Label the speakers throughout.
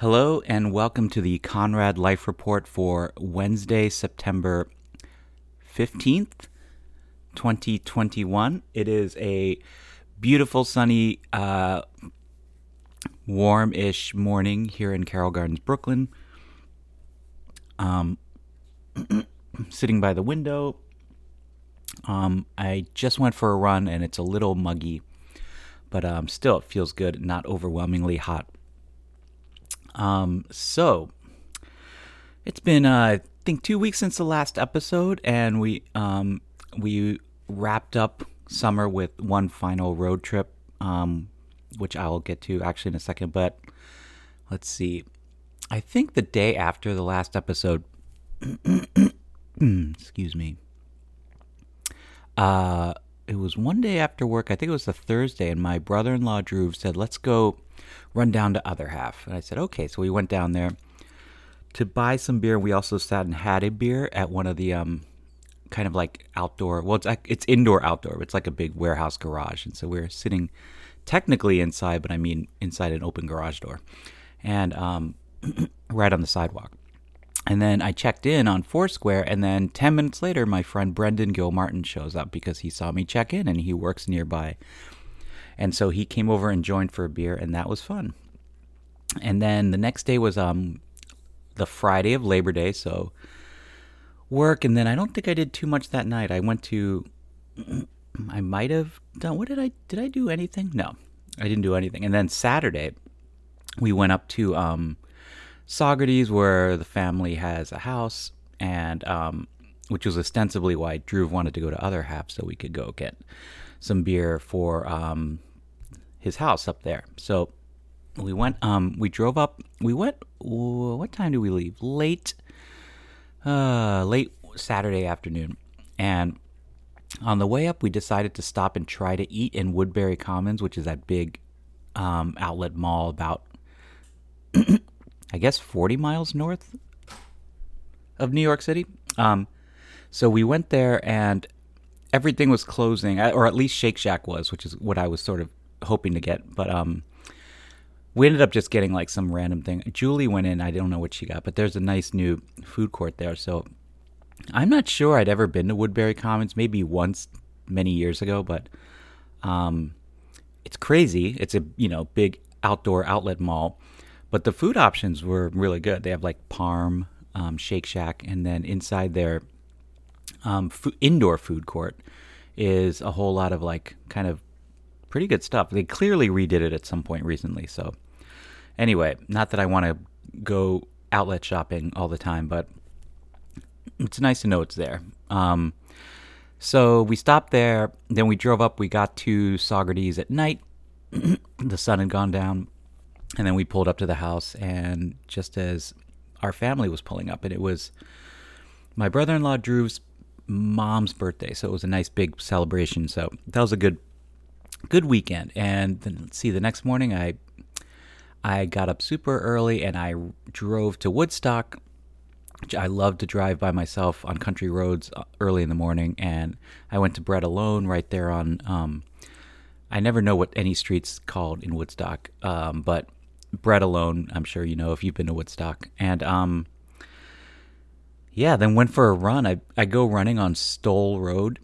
Speaker 1: Hello, and welcome to the Conrad Life Report for Wednesday, September 15th, 2021. It is a beautiful, sunny, uh, warm ish morning here in Carroll Gardens, Brooklyn. Um, sitting by the window. Um, I just went for a run and it's a little muggy, but um, still it feels good, not overwhelmingly hot. Um, so it's been uh, I think two weeks since the last episode, and we um, we wrapped up summer with one final road trip, um, which I'll get to actually in a second. But let's see, I think the day after the last episode, excuse me. Uh, it was one day after work. I think it was a Thursday, and my brother-in-law Drew said, "Let's go run down to Other Half." And I said, "Okay." So we went down there to buy some beer. We also sat and had a beer at one of the um, kind of like outdoor. Well, it's it's indoor outdoor. But it's like a big warehouse garage, and so we are sitting technically inside, but I mean inside an open garage door, and um, right on the sidewalk. And then I checked in on Foursquare, and then 10 minutes later, my friend Brendan Gilmartin shows up because he saw me check in and he works nearby. And so he came over and joined for a beer, and that was fun. And then the next day was um, the Friday of Labor Day, so work. And then I don't think I did too much that night. I went to, I might have done, what did I, did I do anything? No, I didn't do anything. And then Saturday, we went up to, um, where the family has a house, and um, which was ostensibly why Drew wanted to go to other half so we could go get some beer for um, his house up there. So we went. Um, we drove up. We went. What time did we leave? Late. Uh, late Saturday afternoon, and on the way up, we decided to stop and try to eat in Woodbury Commons, which is that big um, outlet mall about I guess 40 miles north of New York City. Um, so we went there and everything was closing, or at least Shake Shack was, which is what I was sort of hoping to get. But um, we ended up just getting like some random thing. Julie went in, I don't know what she got, but there's a nice new food court there. So I'm not sure I'd ever been to Woodbury Commons, maybe once many years ago, but um, it's crazy. It's a you know big outdoor outlet mall but the food options were really good. They have like Parm, um, Shake Shack, and then inside their um, indoor food court is a whole lot of like kind of pretty good stuff. They clearly redid it at some point recently. So, anyway, not that I want to go outlet shopping all the time, but it's nice to know it's there. Um, so we stopped there, then we drove up. We got to Saugerties at night. the sun had gone down and then we pulled up to the house, and just as our family was pulling up, and it was my brother in law Drew's mom's birthday, so it was a nice big celebration. So that was a good good weekend. And then let's see, the next morning I I got up super early and I drove to Woodstock. I love to drive by myself on country roads uh, early in the morning, and I went to Bread Alone right there on. Um, I never know what any street's called in Woodstock, um, but Bread Alone. I'm sure you know if you've been to Woodstock. And um, yeah, then went for a run. I I go running on Stoll Road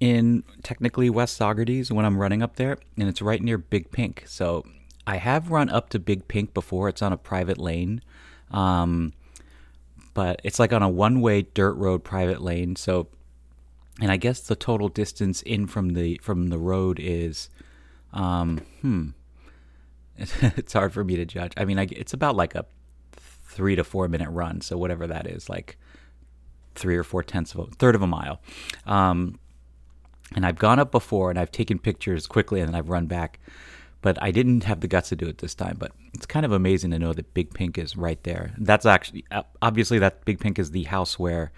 Speaker 1: in technically West Saugerties when I'm running up there, and it's right near Big Pink. So I have run up to Big Pink before. It's on a private lane. Um, but it's like on a one-way dirt road private lane. So, and I guess the total distance in from the from the road is, um, hmm, it's hard for me to judge. I mean, I, it's about like a three to four minute run, so whatever that is, like three or four tenths of a third of a mile. Um, and I've gone up before, and I've taken pictures quickly, and then I've run back. But I didn't have the guts to do it this time. But it's kind of amazing to know that Big Pink is right there. That's actually obviously that Big Pink is the house where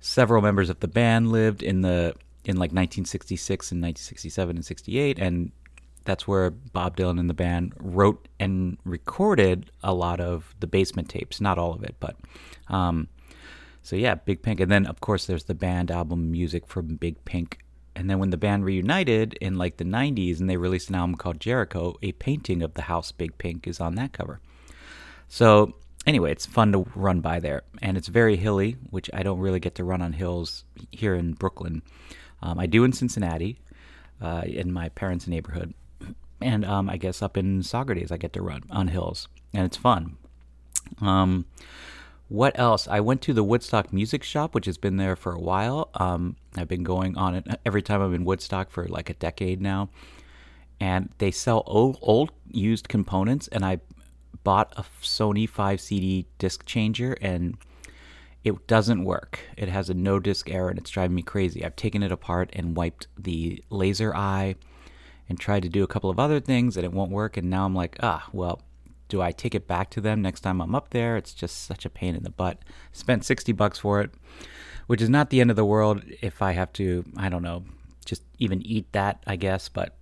Speaker 1: several members of the band lived in the in like 1966 and 1967 and 68 and that's where Bob Dylan and the band wrote and recorded a lot of the basement tapes, not all of it, but um, so yeah, Big Pink, and then of course there's the band album music from Big Pink, and then when the band reunited in like the '90s and they released an album called Jericho, a painting of the house Big Pink is on that cover. So anyway, it's fun to run by there, and it's very hilly, which I don't really get to run on hills here in Brooklyn. Um, I do in Cincinnati, uh, in my parents' neighborhood, and um, I guess up in Saugerties I get to run on hills, and it's fun. Um, what else? I went to the Woodstock Music Shop, which has been there for a while. Um, I've been going on it every time I'm in Woodstock for like a decade now, and they sell old, old used components. And I bought a Sony 5 CD disc changer, and it doesn't work. It has a no disc error, and it's driving me crazy. I've taken it apart and wiped the laser eye, and tried to do a couple of other things, and it won't work. And now I'm like, ah, well do I take it back to them next time I'm up there? It's just such a pain in the butt. Spent 60 bucks for it, which is not the end of the world if I have to, I don't know, just even eat that, I guess. But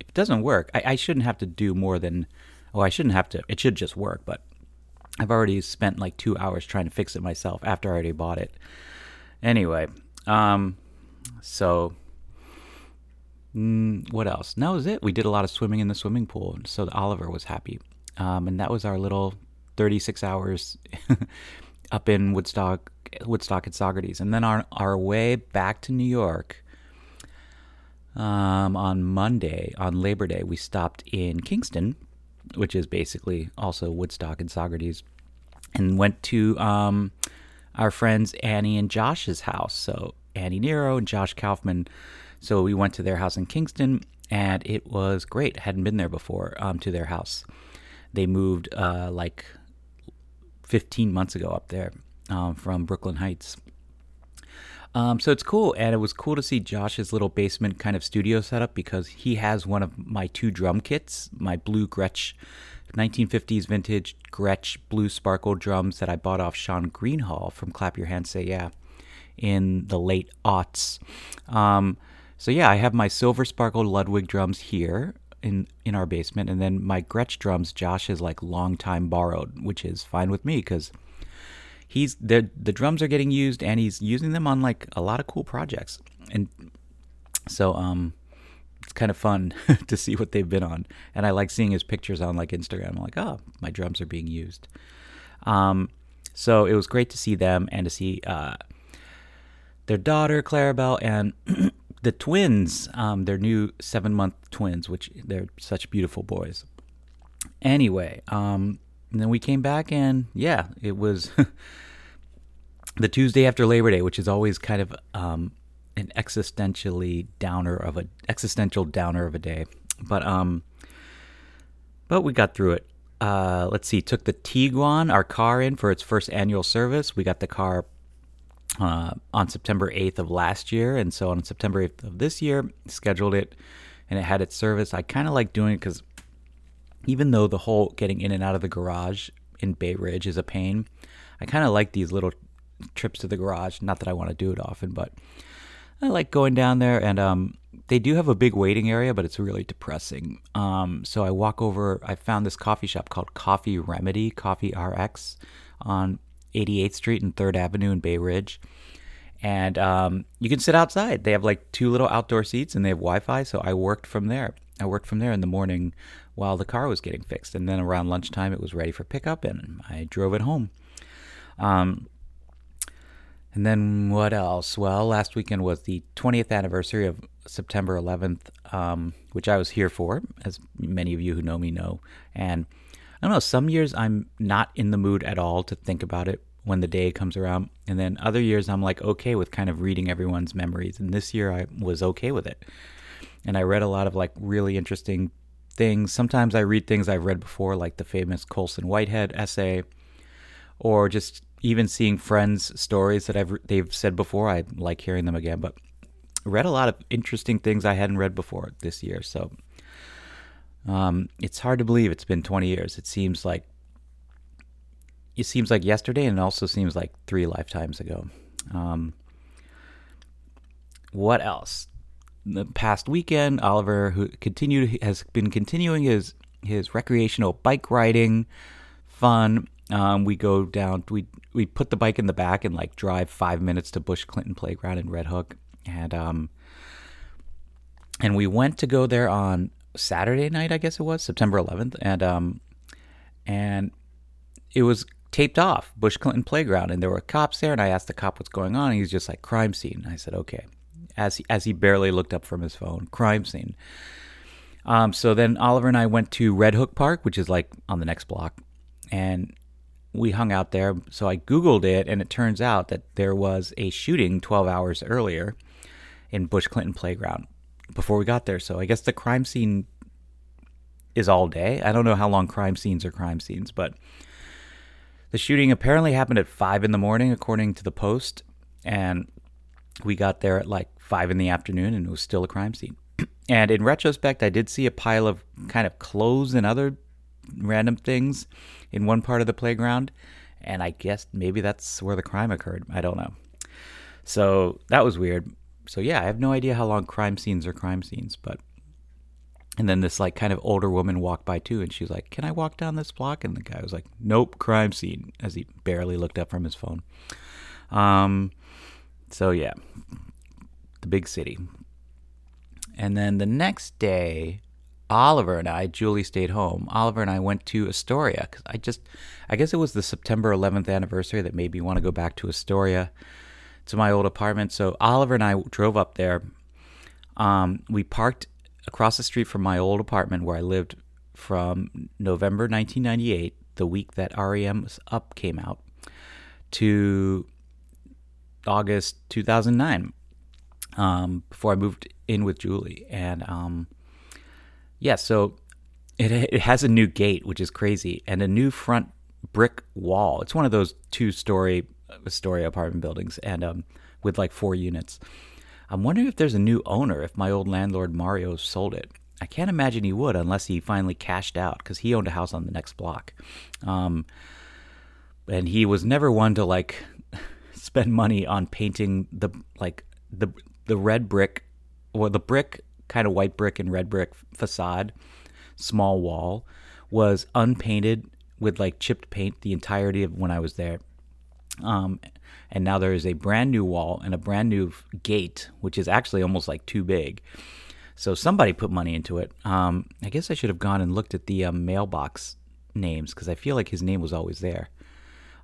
Speaker 1: if it doesn't work, I, I shouldn't have to do more than, oh, I shouldn't have to, it should just work. But I've already spent like two hours trying to fix it myself after I already bought it. Anyway, um, so mm, what else? that was it. We did a lot of swimming in the swimming pool, so Oliver was happy. Um, and that was our little 36 hours up in Woodstock, Woodstock and Saugerties. And then on our way back to New York um, on Monday, on Labor Day, we stopped in Kingston, which is basically also Woodstock and Saugerties, and went to um, our friends Annie and Josh's house. So Annie Nero and Josh Kaufman. So we went to their house in Kingston, and it was great. Hadn't been there before um, to their house. They moved uh, like 15 months ago up there um, from Brooklyn Heights. Um, so it's cool, and it was cool to see Josh's little basement kind of studio setup because he has one of my two drum kits, my blue Gretsch 1950s vintage Gretsch blue sparkle drums that I bought off Sean Greenhalgh from Clap Your Hands Say Yeah in the late aughts. Um, so yeah, I have my silver sparkle Ludwig drums here, in in our basement, and then my Gretsch drums, Josh is like long time borrowed, which is fine with me because he's the the drums are getting used, and he's using them on like a lot of cool projects, and so um, it's kind of fun to see what they've been on, and I like seeing his pictures on like Instagram. I'm like, oh, my drums are being used. Um, so it was great to see them and to see uh, their daughter Clarabelle and the twins, um, their new seven month twins, which they're such beautiful boys. Anyway, um, then we came back and yeah, it was the Tuesday after Labor Day, which is always kind of um, an existentially downer of a existential downer of a day. But um, but we got through it. Uh, let's see, took the Tiguan, our car, in for its first annual service. We got the car uh, on September 8th of last year. And so on September 8th of this year, scheduled it and it had its service. I kind of like doing it because even though the whole getting in and out of the garage in Bay Ridge is a pain, I kind of like these little trips to the garage. Not that I want to do it often, but I like going down there. And um, they do have a big waiting area, but it's really depressing. Um, so I walk over, I found this coffee shop called Coffee Remedy, Coffee RX on 88th Street and 3rd Avenue in Bay Ridge. And um, you can sit outside. They have like two little outdoor seats and they have Wi Fi. So I worked from there. I worked from there in the morning while the car was getting fixed. And then around lunchtime, it was ready for pickup and I drove it home. Um, and then what else? Well, last weekend was the 20th anniversary of September 11th, um, which I was here for, as many of you who know me know. And I don't know. Some years I'm not in the mood at all to think about it when the day comes around. And then other years I'm like okay with kind of reading everyone's memories. And this year I was okay with it. And I read a lot of like really interesting things. Sometimes I read things I've read before, like the famous Colson Whitehead essay, or just even seeing friends' stories that I've they've said before. I like hearing them again. But read a lot of interesting things I hadn't read before this year. So um, it's hard to believe it's been 20 years. It seems like it seems like yesterday, and it also seems like three lifetimes ago. Um, what else? The past weekend, Oliver, who continued, has been continuing his his recreational bike riding fun. Um, we go down. We we put the bike in the back and like drive five minutes to Bush Clinton Playground in Red Hook, and um, and we went to go there on Saturday night, I guess it was September 11th, and um, and it was taped off Bush Clinton playground, and there were cops there. And I asked the cop what's going on. And he's just like crime scene. I said okay, as he, as he barely looked up from his phone, crime scene. Um, so then Oliver and I went to Red Hook Park, which is like on the next block, and we hung out there. So I Googled it, and it turns out that there was a shooting 12 hours earlier in Bush Clinton Playground before we got there. So I guess the crime scene is all day. I don't know how long crime scenes are crime scenes, but the shooting apparently happened at five in the morning, according to the Post, and we got there at like five in the afternoon, and it was still a crime scene. and in retrospect, I did see a pile of kind of clothes and other random things in one part of the playground, and I guess maybe that's where the crime occurred. I don't know. So that was weird. So yeah, I have no idea how long crime scenes are crime scenes, but and then this like kind of older woman walked by too, and she's like, "Can I walk down this block?" And the guy was like, "Nope, crime scene," as he barely looked up from his phone. Um, so yeah, the big city. And then the next day, Oliver and I, Julie stayed home. Oliver and I went to Astoria because I just, I guess it was the September 11th anniversary that made me want to go back to Astoria, to my old apartment. So Oliver and I drove up there. Um, we parked across the street from my old apartment where I lived from November 1998, the week that REM's Up came out, to August 2009, um, before I moved in with Julie. And um, yeah, so it, it has a new gate, which is crazy, and a new front brick wall. It's one of those two story story apartment buildings, and um, with like four units. I'm wondering if there's a new owner, if my old landlord Mario sold it. I can't imagine he would unless he finally cashed out because he owned a house on the next block. Um, and he was never one to like spend money on painting the like the the red brick or the brick kind of white brick and red brick facade small wall was unpainted with like chipped paint the entirety of when I was there. Um, and now there is a brand new wall and a brand new gate, which is actually almost like too big. So somebody put money into it. Um, I guess I should have gone and looked at the um, mailbox names because I feel like his name was always there.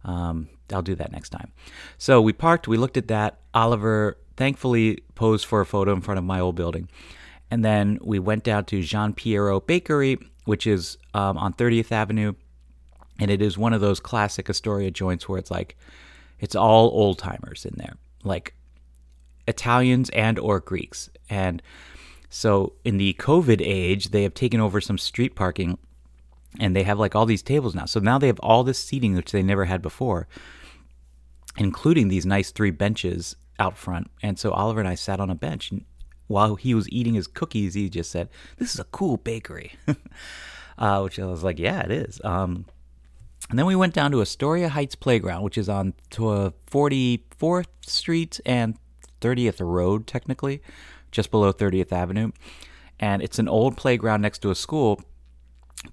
Speaker 1: Um, I'll do that next time. So we parked, we looked at that. Oliver thankfully posed for a photo in front of my old building. And then we went down to Gian Piero Bakery, which is um, on 30th Avenue. And it is one of those classic Astoria joints where it's like it's all old timers in there, like Italians and or Greeks. And so in the COVID age, they have taken over some street parking and they have like all these tables now. So now they have all this seating which they never had before, including these nice three benches out front. And so Oliver and I sat on a bench and while he was eating his cookies, he just said, "This is a cool bakery," uh, which I was like, "Yeah, it is." Um, and then we went down to Astoria Heights Playground, which is on 44th uh, Street and 30th Road, technically, just below 30th Avenue. And it's an old playground next to a school.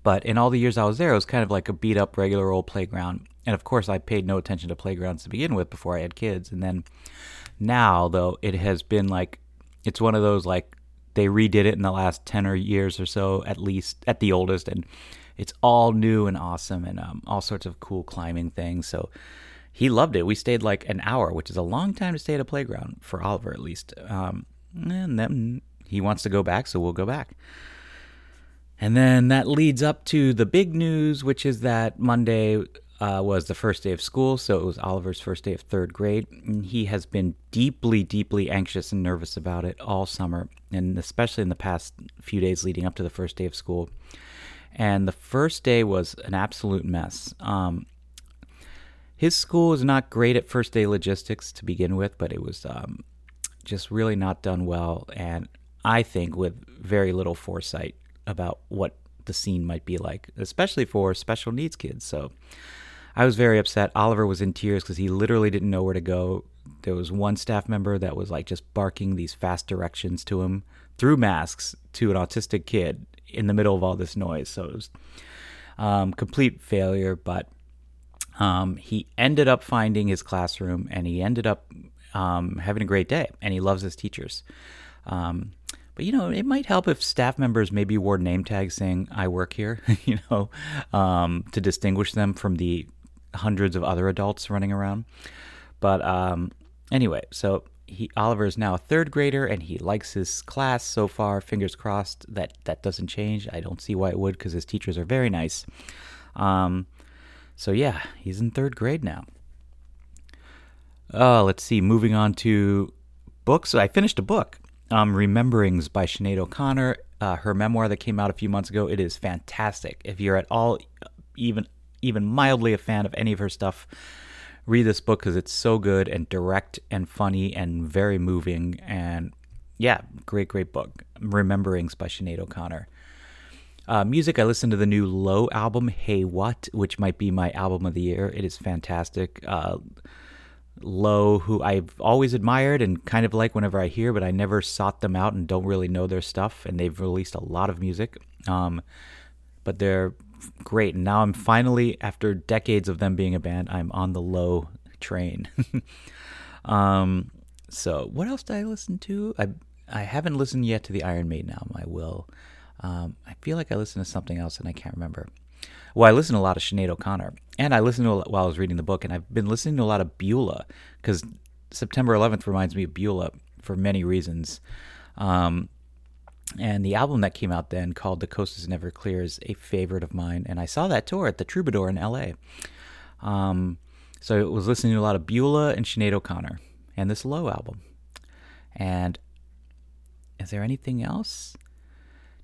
Speaker 1: But in all the years I was there, it was kind of like a beat up, regular old playground. And of course, I paid no attention to playgrounds to begin with before I had kids. And then now, though, it has been like, it's one of those like, they redid it in the last 10 or years or so, at least, at the oldest. And it's all new and awesome and um, all sorts of cool climbing things. So he loved it. We stayed like an hour, which is a long time to stay at a playground for Oliver at least. Um, and then he wants to go back, so we'll go back. And then that leads up to the big news, which is that Monday uh, was the first day of school, so it was Oliver's first day of third grade. And he has been deeply, deeply anxious and nervous about it all summer, and especially in the past few days leading up to the first day of school and the first day was an absolute mess. Um, his school was not great at first day logistics to begin with, but it was um, just really not done well, and I think with very little foresight about what the scene might be like, especially for special needs kids. So I was very upset. Oliver was in tears because he literally didn't know where to go. There was one staff member that was like just barking these fast directions to him through masks to an autistic kid in the middle of all this noise. So it was um, complete failure. But um, he ended up finding his classroom, and he ended up um, having a great day, and he loves his teachers. Um, but you know, it might help if staff members maybe wore name tags saying "I work here," you know, um, to distinguish them from the hundreds of other adults running around. But um, anyway, so he Oliver is now a third grader and he likes his class so far. Fingers crossed that that doesn't change. I don't see why it would because his teachers are very nice. Um, so yeah, he's in third grade now. Oh, let's see. Moving on to books. I finished a book, um, Rememberings by Sinead O'Connor. Uh, her memoir that came out a few months ago. It is fantastic. If you're at all even even mildly a fan of any of her stuff, read this book because it's so good and direct and funny and very moving. And yeah, great, great book. Rememberings by Sinead O'Connor. Uh, music, I listened to the new Low album, Hey What, which might be my album of the year. It is fantastic. Uh, Low, who I've always admired and kind of like whenever I hear, but I never sought them out and don't really know their stuff. And they've released a lot of music, um, but they're great. And now I'm finally, after decades of them being a band, I'm on the Low train. um, so what else did I listen to? I I haven't listened yet to the Iron Maiden album. I will. Um, I feel like I listened to something else and I can't remember. Well, I listened to a lot of Sinead O'Connor, and I listened to a, while I was reading the book, and I've been listening to a lot of Beulah because September 11th reminds me of Beulah for many reasons. Um, and the album that came out then, called "The Coast Is Never Clear," is a favorite of mine, and I saw that tour at the Troubadour in L.A. Um, so I was listening to a lot of Beulah and Sinead O'Connor, and this Low album. And is there anything else?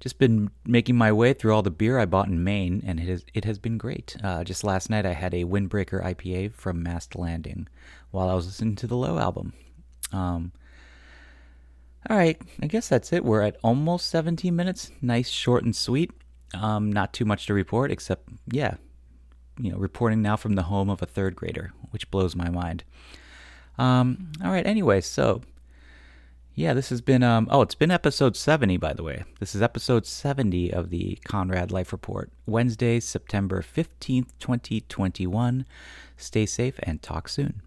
Speaker 1: just been making my way through all the beer I bought in Maine, and it has it has been great. Uh, just last night, I had a Windbreaker IPA from Mast Landing while I was listening to the Low album. Um, all right, I guess that's it. We're at almost 17 minutes. Nice, short, and sweet. Um, not too much to report, except yeah, you know, reporting now from the home of a third grader, which blows my mind. Um, all right, anyway, so yeah, this has been um oh, it's been episode 70 by the way. This is episode 70 of the Conrad Life Report. Wednesday, September 15th, 2021. Stay safe and talk soon.